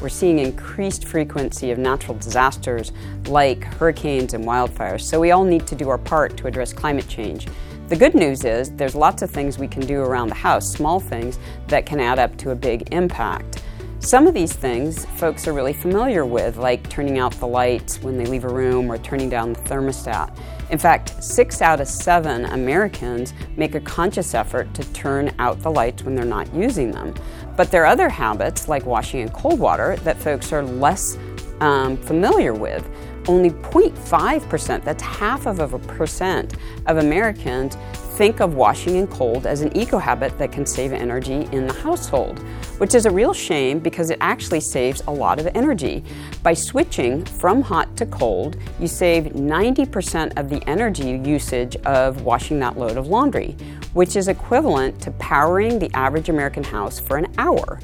we're seeing increased frequency of natural disasters like hurricanes and wildfires. So we all need to do our part to address climate change. The good news is there's lots of things we can do around the house, small things that can add up to a big impact. Some of these things folks are really familiar with, like turning out the lights when they leave a room or turning down the thermostat. In fact, six out of seven Americans make a conscious effort to turn out the lights when they're not using them. But there are other habits, like washing in cold water, that folks are less um, familiar with. Only 0.5%, that's half of a percent of Americans think of washing in cold as an eco habit that can save energy in the household, which is a real shame because it actually saves a lot of energy. By switching from hot to cold, you save 90% of the energy usage of washing that load of laundry, which is equivalent to powering the average American house for an hour.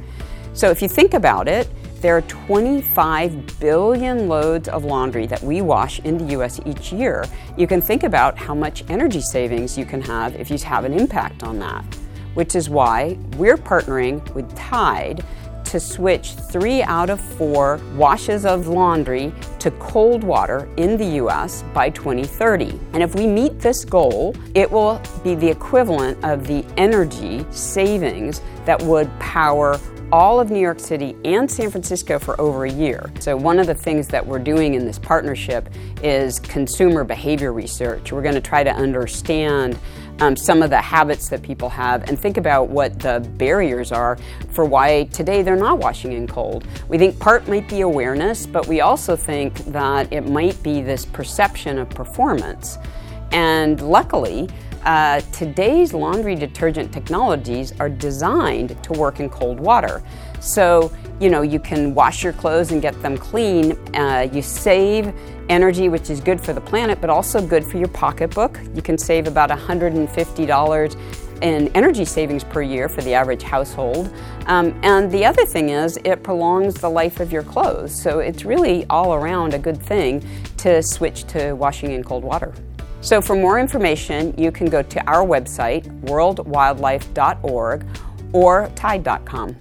So if you think about it, there are 25 billion loads of laundry that we wash in the US each year. You can think about how much energy savings you can have if you have an impact on that, which is why we're partnering with Tide to switch three out of four washes of laundry to cold water in the US by 2030. And if we meet this goal, it will be the equivalent of the energy savings that would power all of New York City and San Francisco for over a year. So, one of the things that we're doing in this partnership is consumer behavior research. We're going to try to understand um, some of the habits that people have and think about what the barriers are for why today they're not washing in cold. We think part might be awareness, but we also think that it might be this perception of performance. And luckily, uh, today's laundry detergent technologies are designed to work in cold water. So, you know, you can wash your clothes and get them clean. Uh, you save energy, which is good for the planet, but also good for your pocketbook. You can save about $150 in energy savings per year for the average household. Um, and the other thing is, it prolongs the life of your clothes. So it's really all around a good thing to switch to washing in cold water. So, for more information, you can go to our website, worldwildlife.org or tide.com.